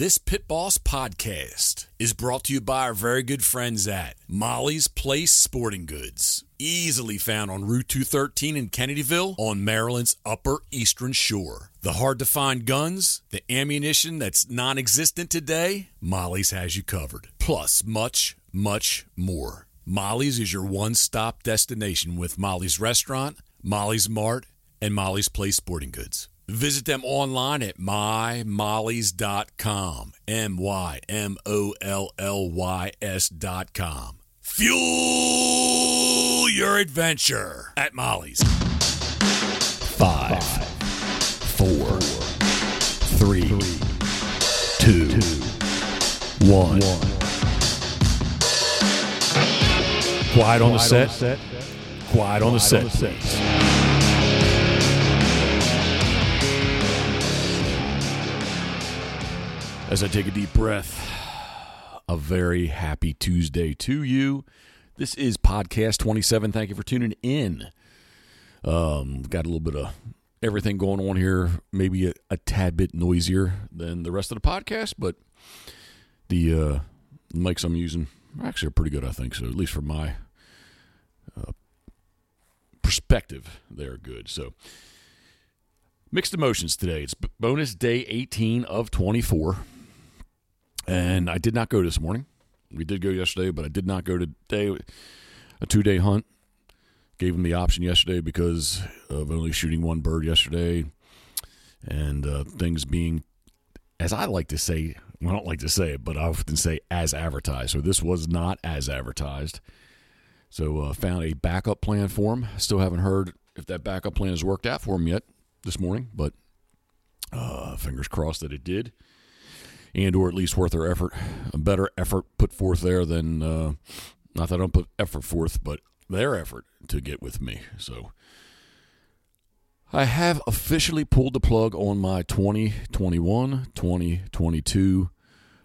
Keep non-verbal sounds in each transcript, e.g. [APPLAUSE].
This Pit Boss podcast is brought to you by our very good friends at Molly's Place Sporting Goods. Easily found on Route 213 in Kennedyville on Maryland's Upper Eastern Shore. The hard to find guns, the ammunition that's non existent today, Molly's has you covered. Plus, much, much more. Molly's is your one stop destination with Molly's Restaurant, Molly's Mart, and Molly's Place Sporting Goods. Visit them online at mymollys.com. M Y M O L L Y S.com. Fuel your adventure at Molly's. Five, four, three, two, one. Quiet on the set. Quiet on the set, please. As I take a deep breath, a very happy Tuesday to you. This is podcast 27. Thank you for tuning in. Um, got a little bit of everything going on here, maybe a, a tad bit noisier than the rest of the podcast, but the uh, mics I'm using actually are pretty good, I think so, at least from my uh, perspective, they're good. So, mixed emotions today. It's bonus day 18 of 24. And I did not go this morning. We did go yesterday, but I did not go today. A two day hunt. Gave him the option yesterday because of only shooting one bird yesterday. And uh, things being, as I like to say, well, I don't like to say it, but I often say as advertised. So this was not as advertised. So uh, found a backup plan for him. Still haven't heard if that backup plan has worked out for him yet this morning, but uh, fingers crossed that it did and or at least worth their effort. A better effort put forth there than uh, not that I don't put effort forth, but their effort to get with me. So I have officially pulled the plug on my 2021-2022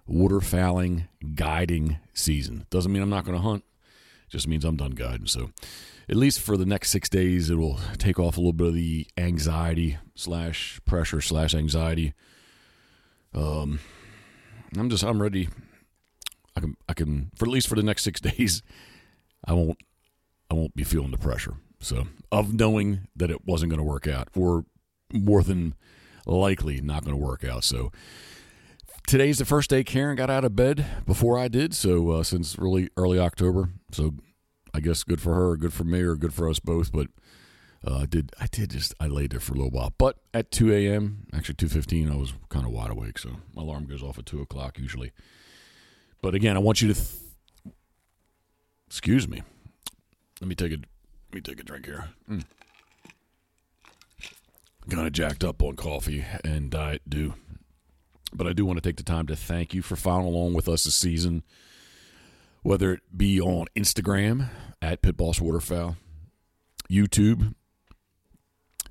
waterfowling guiding season. Doesn't mean I'm not going to hunt. Just means I'm done guiding. So at least for the next six days, it will take off a little bit of the anxiety slash pressure slash anxiety. Um, I'm just I'm ready. I can I can for at least for the next six [LAUGHS] days, I won't I won't be feeling the pressure. So of knowing that it wasn't going to work out, or more than likely not going to work out. So today's the first day Karen got out of bed before I did. So uh, since really early October, so I guess good for her, good for me, or good for us both. But uh, did I did just I laid there for a little while. But at 2 a.m., actually 2:15, I was kind of wide awake. So my alarm goes off at two o'clock usually. But again, I want you to. Th- excuse me. Let me take a let me take a drink here. Mm. Kind of jacked up on coffee and Diet Dew, But I do want to take the time to thank you for following along with us this season, whether it be on Instagram at Pitboss Waterfowl, YouTube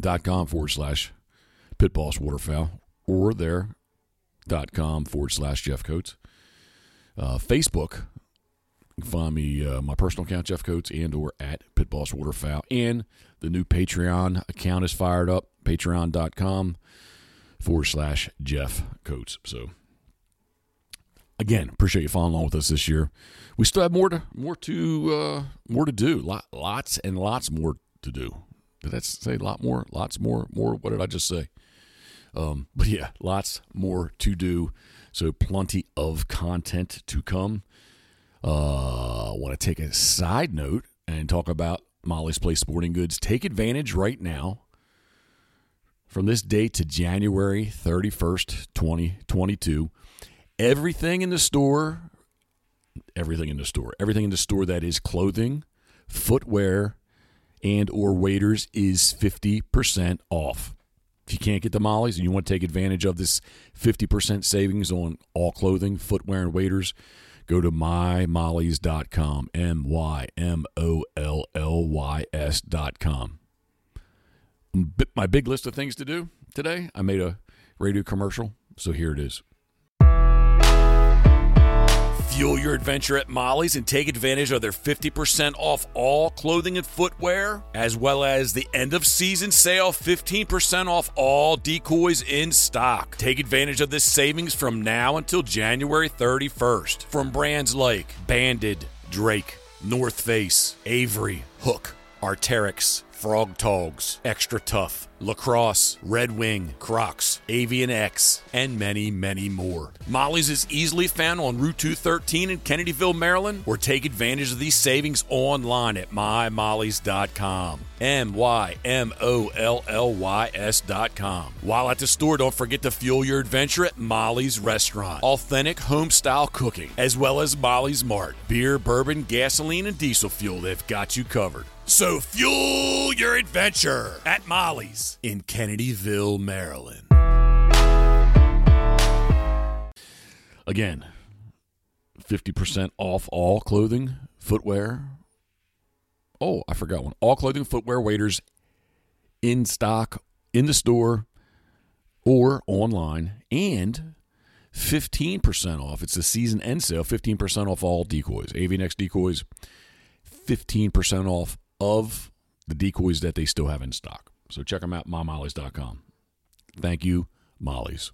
dot com forward slash pitboss waterfowl or there dot com forward slash Jeff Coates. Uh, Facebook, you can find me uh, my personal account Jeff Coates and or at pitboss waterfowl and the new Patreon account is fired up Patreon dot com forward slash Jeff Coates. So again, appreciate you following along with us this year. We still have more to more to uh, more to do. Lot, lots and lots more to do. Did that say a lot more? Lots more? More? What did I just say? Um, but yeah, lots more to do. So plenty of content to come. Uh, I want to take a side note and talk about Molly's Place Sporting Goods. Take advantage right now from this date to January 31st, 2022. Everything in the store, everything in the store, everything in the store that is clothing, footwear, and or waders is 50% off. If you can't get the mollies and you want to take advantage of this 50% savings on all clothing, footwear, and waders, go to mymollys.com. M Y M O L L Y S.com. My big list of things to do today, I made a radio commercial, so here it is. Fuel your adventure at Molly's and take advantage of their 50% off all clothing and footwear, as well as the end of season sale 15% off all decoys in stock. Take advantage of this savings from now until January 31st from brands like Banded, Drake, North Face, Avery, Hook, Arc'teryx, Frogg Toggs, Extra Tough, LaCrosse, Red Wing, Crocs, Avian-X, and many, many more. Molly's is easily found on Route 213 in Kennedyville, Maryland, or take advantage of these savings online at mymollys.com. M Y M O L L Y S.com. While at the store, don't forget to fuel your adventure at Molly's Restaurant. Authentic home style cooking, as well as Molly's Mart. Beer, bourbon, gasoline, and diesel fuel, they've got you covered. So fuel your adventure at Molly's in Kennedyville, Maryland. Again, 50% off all clothing, footwear. Oh, I forgot one. All clothing, footwear, waders in stock in the store or online and 15% off. It's a season end sale, 15% off all decoys. Avian-X decoys, 15% off of the decoys that they still have in stock. So check them out, mymollys.com. Thank you, Molly's.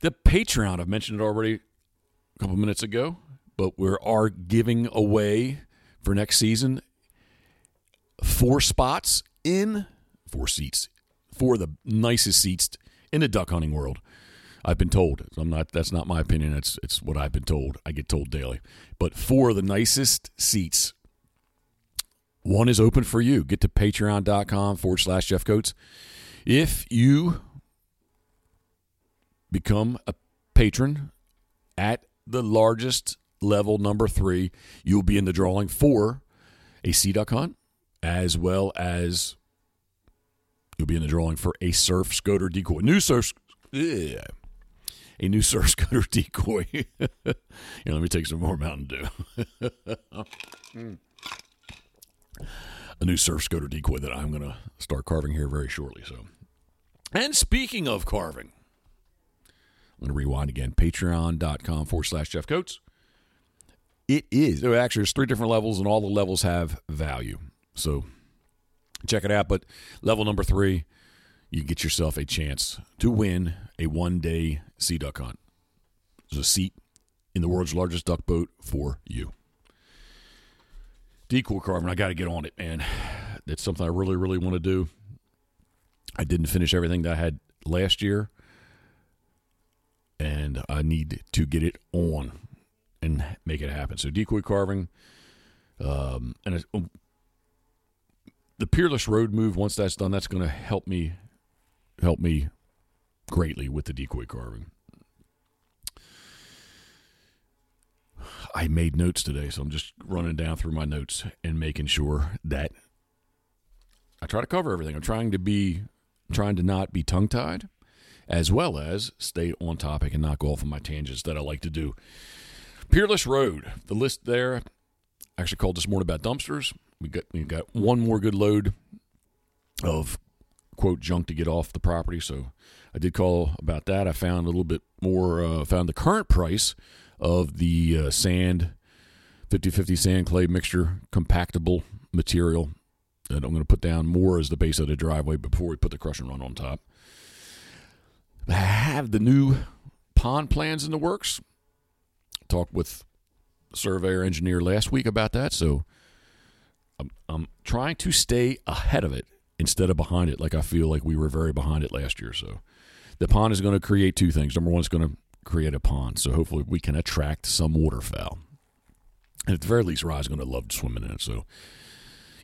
The Patreon, I've mentioned it already a couple minutes ago, but we are giving away for next season four spots in four seats, for the nicest seats in the duck hunting world. I've been told. I'm not. That's not my opinion. It's it's what I've been told. I get told daily. But four of the nicest seats one is open for you. Get to patreon.com forward slash Jeff Coates. If you become a patron at the largest level, number three, you'll be in the drawing for a sea duck hunt, as well as you'll be in the drawing for a surf scoter decoy. New surf. Yeah, a new surf [LAUGHS] scoter decoy. [LAUGHS] Let me take some more Mountain Dew. [LAUGHS] mm a new surf scoter decoy that I'm going to start carving here very shortly. So, and speaking of carving, I'm going to rewind again. Patreon.com forward slash Jeff Coates. It is oh, actually there's three different levels, and all the levels have value. So check it out. But level number three, you get yourself a chance to win a one day sea duck hunt. There's a seat in the world's largest duck boat for you decoy carving. I got to get on it, man. It's something I really, really want to do. I didn't finish everything that I had last year, and I need to get it on and make it happen. So decoy carving, um, and um, the Peerless Road move. Once that's done, that's going to help me help me greatly with the decoy carving. I made notes today, so I'm just running down through my notes and making sure that I try to cover everything. I'm trying to be trying to not be tongue tied, as well as stay on topic and not go off on my tangents that I like to do. Peerless Road, the list there. I actually called this morning about dumpsters. We got we got one more good load of quote junk to get off the property, so I did call about that. I found a little bit more. Uh, found the current price of the uh, sand, 50 50 sand clay mixture, compactable material that I'm going to put down more as the base of the driveway before we put the crush and run on top. I have the new pond plans in the works. Talked with surveyor engineer last week about that, so I'm, I'm trying to stay ahead of it instead of behind it, like I feel like we were very behind it last year. So the pond is going to create two things. Number one, it's going to create a pond. So hopefully we can attract some waterfowl. And at the very least, Rye's going to love swimming in it. So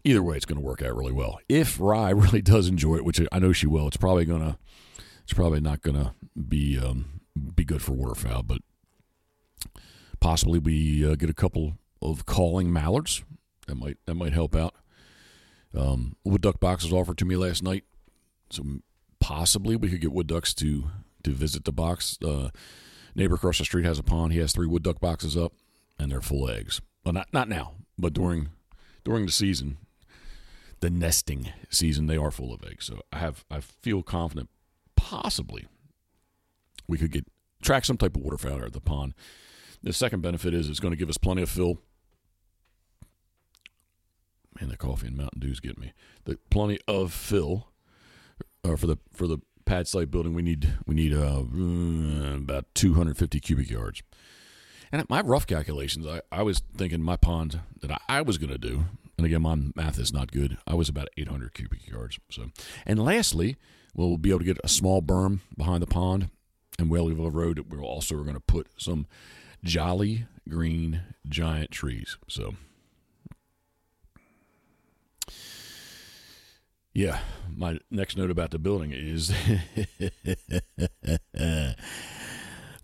either way, it's going to work out really well. If Rye [LAUGHS] really does enjoy it, which I know she will, it's probably going to, it's probably not going to be um, be good for waterfowl, but possibly we uh, get a couple of calling mallards. That might that might help out. Um, wood duck boxes offered to me last night, so possibly we could get wood ducks to to visit the box. Uh, Neighbor across the street has a pond. He has three wood duck boxes up, and they're full of eggs. Well, not not now, but during during the season, the nesting season, they are full of eggs. So I have I feel confident, possibly, we could get track some type of waterfowl out of the pond. The second benefit is it's going to give us plenty of fill. Man, the coffee and Mountain Dew's getting me. The plenty of fill uh, for the for the pad site building. We need we need uh, mm, about 250 cubic yards. And at my rough calculations, I, I was thinking my pond that I, I was going to do, and again, my math is not good. I was about 800 cubic yards. So, and lastly, we'll be able to get a small berm behind the pond and Whaleyville Road. We're also going to put some jolly green giant trees. So, yeah, my next note about the building is [LAUGHS]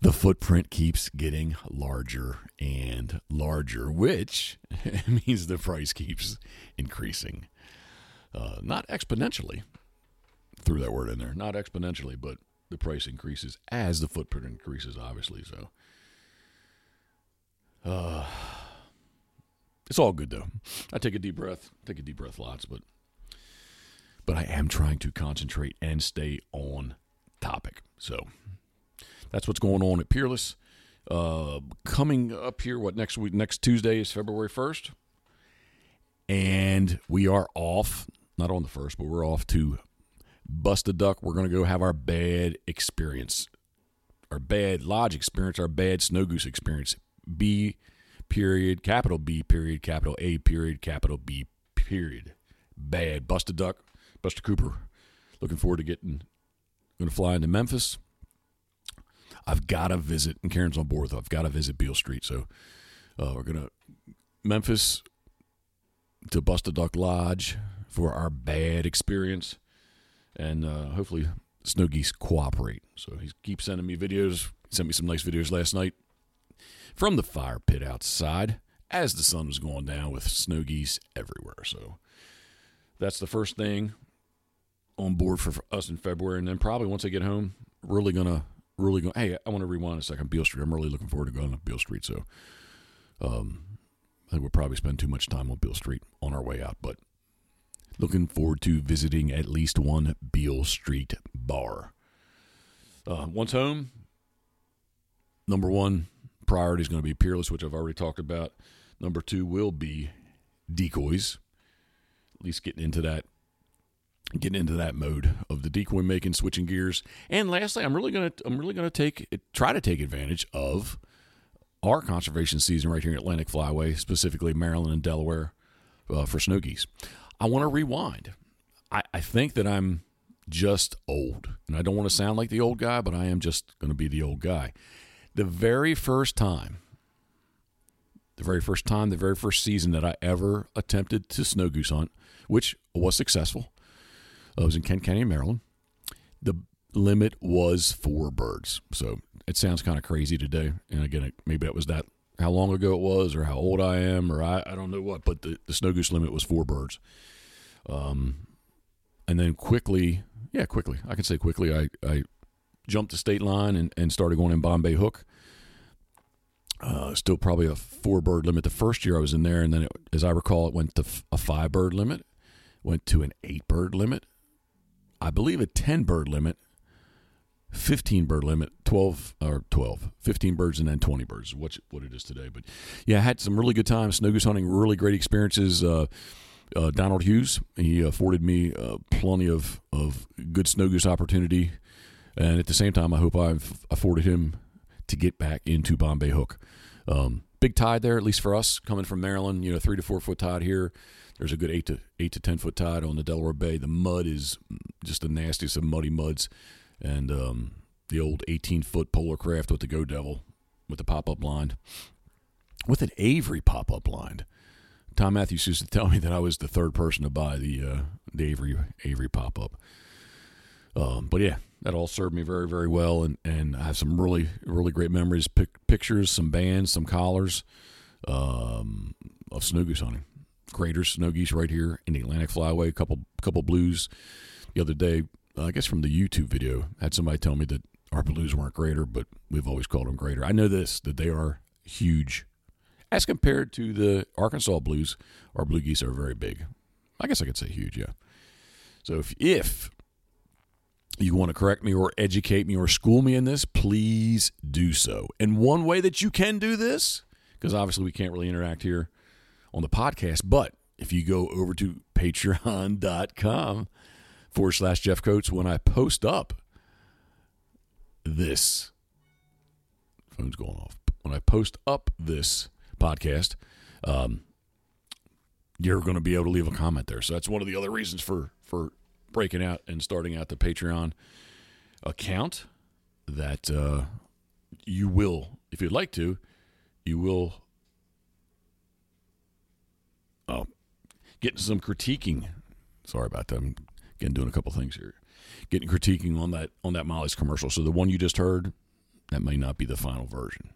the footprint keeps getting larger and larger, which [LAUGHS] means the price keeps increasing. Uh, not exponentially, threw that word in there, not exponentially, but the price increases as the footprint increases, obviously. So, uh, it's all good though. I take a deep breath, take a deep breath lots, but but I am trying to concentrate and stay on topic. So that's what's going on at Peerless. Uh, coming up here, what next week? Next Tuesday is February first, and we are off. Not on the first, but we're off to Bust a Duck. We're going to go have our bad experience, our bad lodge experience, our bad snow goose experience. B period, capital B period, capital A period, capital B period. Bad. Bust a Duck. Buster Cooper. Looking forward to getting. Going to fly into Memphis. I've got to visit, and Karen's on board. I've got to visit Beale Street. So uh, we're gonna Memphis to Bust a Duck Lodge for our bad experience, and uh, hopefully Snow Geese cooperate. So he keeps sending me videos. He sent me some nice videos last night from the fire pit outside as the sun was going down with snow geese everywhere. So that's the first thing on board for us in February, and then probably once I get home, really gonna really going. Hey, I want to rewind a second. Beale Street. I'm really looking forward to going to Beale Street. So, um, I think we'll probably spend too much time on Beale Street on our way out, but looking forward to visiting at least one Beale Street bar. Uh, once home, number one priority is going to be Peerless, which I've already talked about. Number two will be decoys. At least getting into that getting into that mode of the decoy making, switching gears. And lastly, I'm really gonna I'm really gonna take try to take advantage of our conservation season right here in Atlantic Flyway, specifically Maryland and Delaware, uh, for snow geese. I want to rewind. I, I think that I'm just old, and I don't want to sound like the old guy, but I am just going to be the old guy. The very first time, the very first time, the very first season that I ever attempted to snow goose hunt, which was successful, I was in Kent County, Maryland. The limit was four birds. So it sounds kind of crazy today. And again, maybe that was that how long ago it was or how old I am or I, I don't know what, but the, the snow goose limit was four birds. Um, and then quickly, yeah, quickly, I can say quickly, I, I jumped the state line and, and started going in Bombay Hook. Uh, still probably a four bird limit the first year I was in there. And then, it, as I recall, it went to a five bird limit, went to an eight bird limit, I believe, a 10 bird limit, 15 bird limit, 12 or 12, 15 birds and then 20 birds, what, what it is today. But yeah, I had some really good times snow goose hunting, really great experiences. Uh, uh, Donald Hughes, he afforded me uh, plenty of, of good snow goose opportunity. And at the same time, I hope I've afforded him to get back into Bombay Hook. Um, big tide there, at least for us, coming from Maryland, you know, three to four foot tide here. There's a good eight to eight to ten foot tide on the Delaware Bay. The mud is just the nastiest of muddy muds, and um, the old 18 foot Polar Kraft with the Go Devil with the pop up blind, with an Avery pop up blind. Tom Matthews used to tell me that I was the third person to buy the uh, the Avery Avery pop up. Um, but yeah, that all served me very very well, and and I have some really really great memories, pic- pictures, some bands, some collars um, of snow goose hunting greater snow geese right here in the Atlantic Flyway. A couple couple blues the other day. Uh, I guess from the YouTube video, had somebody tell me that our blues weren't greater, but we've always called them greater. I know this that they are huge as compared to the Arkansas blues. Our blue geese are very big. I guess I could say huge, yeah. So if if you want to correct me or educate me or school me in this, please do so. And one way that you can do this, because obviously we can't really interact here on the podcast, but if you go over to patreon.com forward slash Jeff Coates, when I post up this, phone's going off. When I post up this podcast, um, you're going to be able to leave a comment there. So that's one of the other reasons for for breaking out and starting out the Patreon account that uh, you will, if you'd like to, you will oh, getting some critiquing. Sorry about that. I'm again doing a couple things here. Getting critiquing on that on that Molly's commercial. So the one you just heard, that may not be the final version.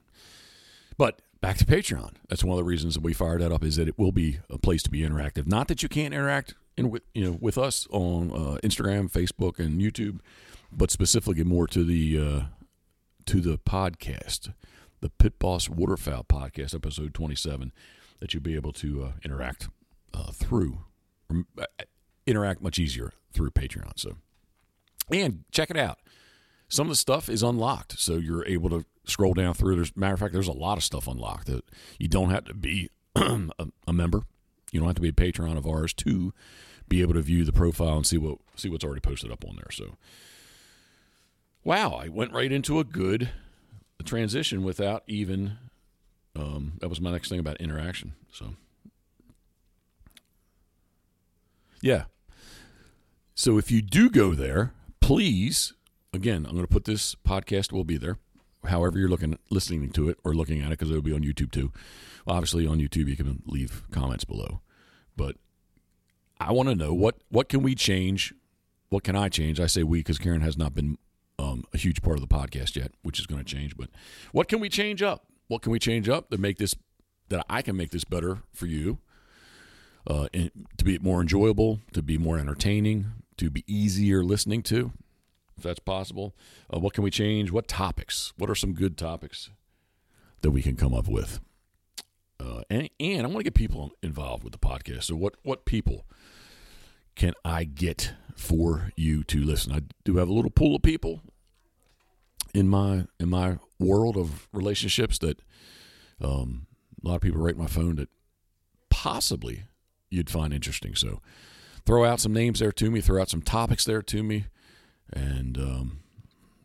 But back to Patreon. That's one of the reasons that we fired that up is that it will be a place to be interactive. Not that you can't interact in with you know with us on uh, Instagram, Facebook, and YouTube, but specifically more to the uh, to the podcast, the Pit Boss Waterfowl podcast, episode twenty seven, that you'll be able to uh, interact uh, through uh, interact much easier through Patreon. So, and check it out. Some of the stuff is unlocked, so you're able to scroll down through. There's matter of fact, there's a lot of stuff unlocked that you don't have to be [CLEARS THROAT] a, a, member. You don't have to be a patron of ours to be able to view the profile and see what see what's already posted up on there. So, wow, I went right into a good transition without even. Um, that was my next thing about interaction. So, yeah. So if you do go there, please, again, I'm going to put this podcast will be there however you're looking listening to it or looking at it because it'll be on YouTube too. Well, obviously on YouTube you can leave comments below, but I want to know what what can we change? What can I change? I say we because Karen has not been um, a huge part of the podcast yet, which is going to change. But what can we change up? What can we change up to make this that I can make this better for you? Uh, to be more enjoyable, to be more entertaining, to be easier listening to if that's possible. Uh, what can we change? What topics? What are some good topics that we can come up with? Uh, and, and I want to get people involved with the podcast. So, what what people can I get for you to listen? I do have a little pool of people in my in my world of relationships that um, a lot of people rate my phone that possibly you'd find interesting. So, throw out some names there to me. Throw out some topics there to me. And um,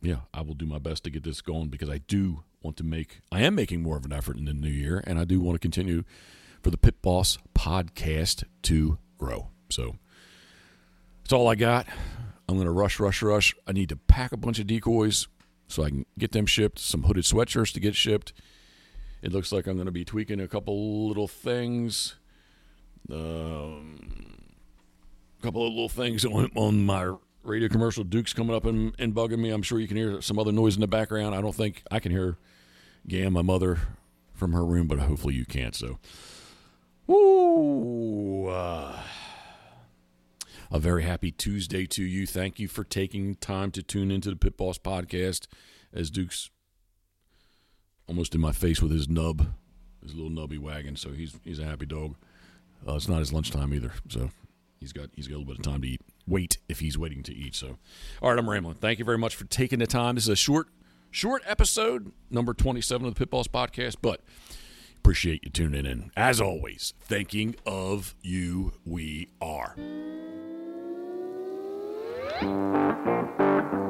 yeah, I will do my best to get this going because I do want to make, I am making more of an effort in the new year, and I do want to continue for the Pit Boss podcast to grow. So that's all I got. I'm going to rush, rush, rush. I need to pack a bunch of decoys so I can get them shipped, some hooded sweatshirts to get shipped. It looks like I'm going to be tweaking a couple little things. Um, a couple of little things on, on my radio commercial. Duke's coming up and, and bugging me. I'm sure you can hear some other noise in the background. I don't think I can hear Gam, my mother, from her room, but hopefully you can't. So, woo. Uh, a very happy Tuesday to you. Thank you for taking time to tune into the Pit Boss podcast as Duke's almost in my face with his nub, his little nubby wagon. So he's he's a happy dog. Uh, it's not his lunchtime either, so he's got he's got a little bit of time to eat wait if he's waiting to eat. So, all right, I'm rambling. Thank you very much for taking the time. This is a short, short episode, number 27 of the Pit Boss podcast, but appreciate you tuning in. As always, thinking of you, we are. うん。